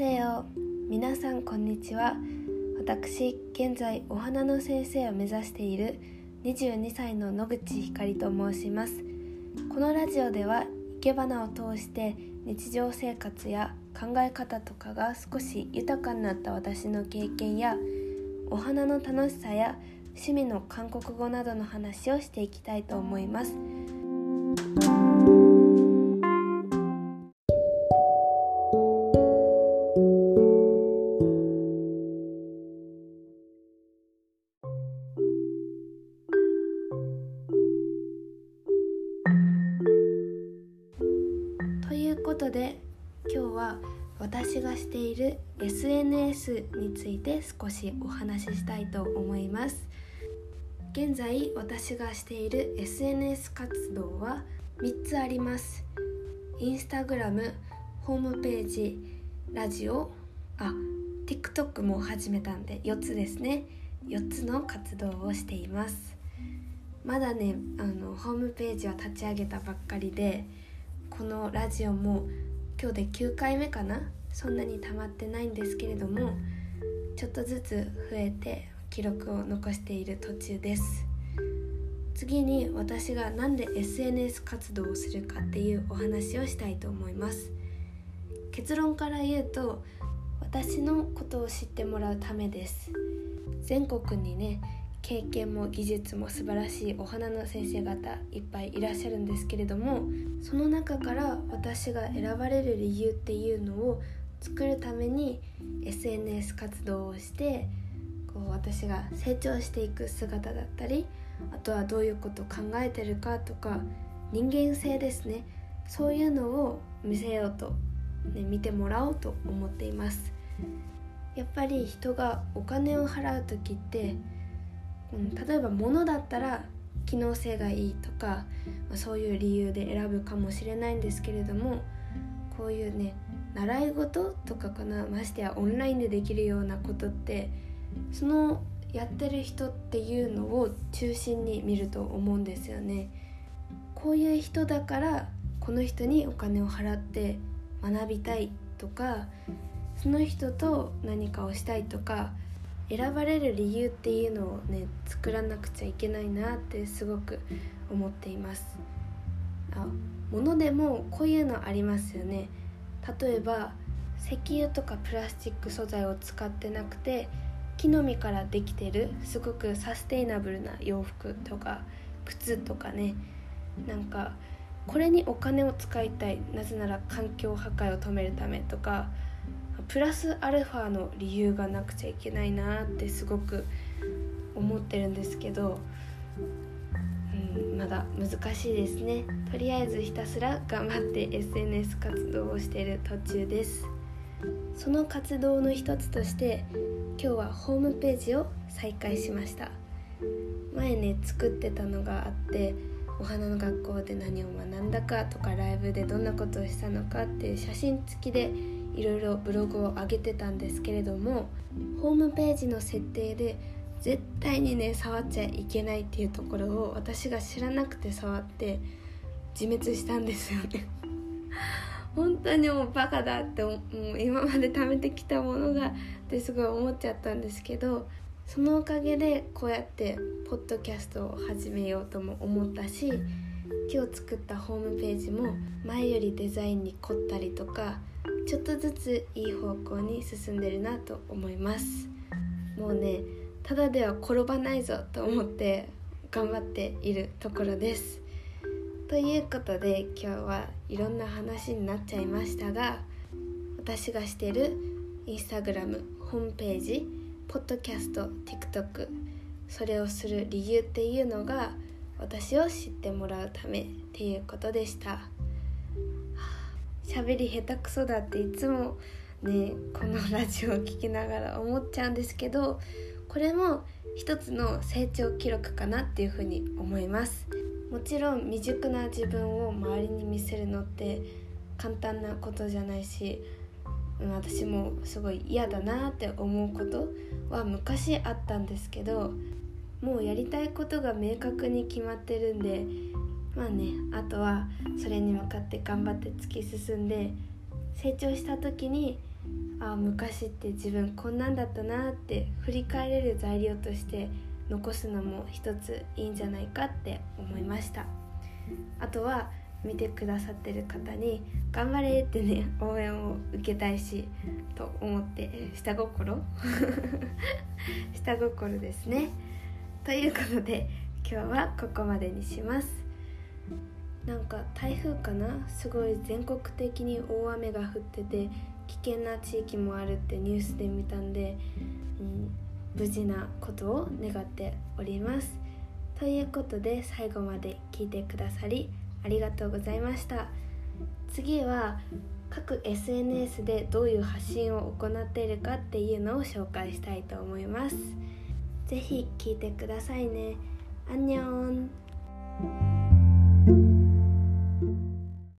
せよ皆さんこんにちは。私現在お花の先生を目指している22歳の野口ひかりと申します。このラジオでは生け花を通して日常生活や考え方とかが少し豊かになった私の経験やお花の楽しさや趣味の韓国語などの話をしていきたいと思います。ことで今日は私がしている SNS について少しお話ししたいと思います。現在私がしている SNS 活動は3つあります。インスタグラムホームページラジオあ TikTok も始めたんで4つですね。4つの活動をしています。まだねあのホームページは立ち上げたばっかりでこのラジオも今日で9回目かな？そんなに溜まってないんですけれどもちょっとずつ増えて記録を残している途中です。次に私が何で SNS 活動をするかっていうお話をしたいと思います。結論から言うと私のことを知ってもらうためです。全国にね経験も技術も素晴らしいお花の先生方いっぱいいらっしゃるんですけれどもその中から私が選ばれる理由っていうのを作るために SNS 活動をしてこう私が成長していく姿だったりあとはどういうこと考えてるかとか人間性ですね。そういうのを見せようと、ね、見てもらおうと思っています。やっぱり人がお金を払う時ってうん、例えば物だったら機能性がいいとか、まあ、そういう理由で選ぶかもしれないんですけれどもこういうね習い事とかかなましてやオンラインでできるようなことってそのやってる人っていうのを中心に見ると思うんですよね。こういう人だからこの人にお金を払って学びたいとかその人と何かをしたいとか選ばれる理由っていうのをね作らなくちゃいけないなってすごく思っています。あ物でもこういうのありますよね。例えば石油とかプラスチック素材を使ってなくて木の実からできてるすごくサステイナブルな洋服とか靴とかね。なんかこれにお金を使いたい。なぜなら環境破壊を止めるためとかプラスアルファの理由がなくちゃいけないなってすごく思ってるんですけど、うん、まだ難しいですね。とりあえずひたすら頑張って SNS 活動をしている途中です。その活動の一つとして今日はホームページを再開しました。前ね作ってたのがあってお花の学校で何を学んだかとかライブでどんなことをしたのかっていう写真付きでいろいろブログを上げてたんですけれどもホームページの設定で絶対にね触っちゃいけないっていうところを私が知らなくて触って自滅したんですよね。本当にもうバカだってもう今まで貯めてきたものがってすごい思っちゃったんですけどそのおかげでこうやってポッドキャストを始めようとも思ったし今日作ったホームページも前よりデザインに凝ったりとかちょっとずついい方向に進んでるなと思います。もうねただでは転ばないぞと思って頑張っているところです。ということで今日はいろんな話になっちゃいましたが私がしてるインスタグラムホームページポッドキャスト TikTok それをする理由っていうのが私を知ってもらうためっていうことでした。喋り下手くそだっていつもねこのラジオを聴きながら思っちゃうんですけどこれも一つの成長記録かなっていうふうに思います。もちろん未熟な自分を周りに見せるのって簡単なことじゃないし私もすごい嫌だなって思うことは昔あったんですけどもうやりたいことが明確に決まってるんでまあねあとはそれに向かって頑張って突き進んで成長した時にあ昔って自分こんなんだったなって振り返れる材料として残すのも一ついいんじゃないかって思いました。あとは見てくださってる方に「頑張れ!」ってね応援を受けたいしと思って下心？下心ですね。ということで今日はここまでにします。なんか台風かな？すごい全国的に大雨が降ってて危険な地域もあるってニュースで見たんで、うん、無事なことを願っております。ということで最後まで聞いてくださりありがとうございました。次は各 SNS でどういう発信を行っているかっていうのを紹介したいと思います。是非聞いてくださいね。アンニョン。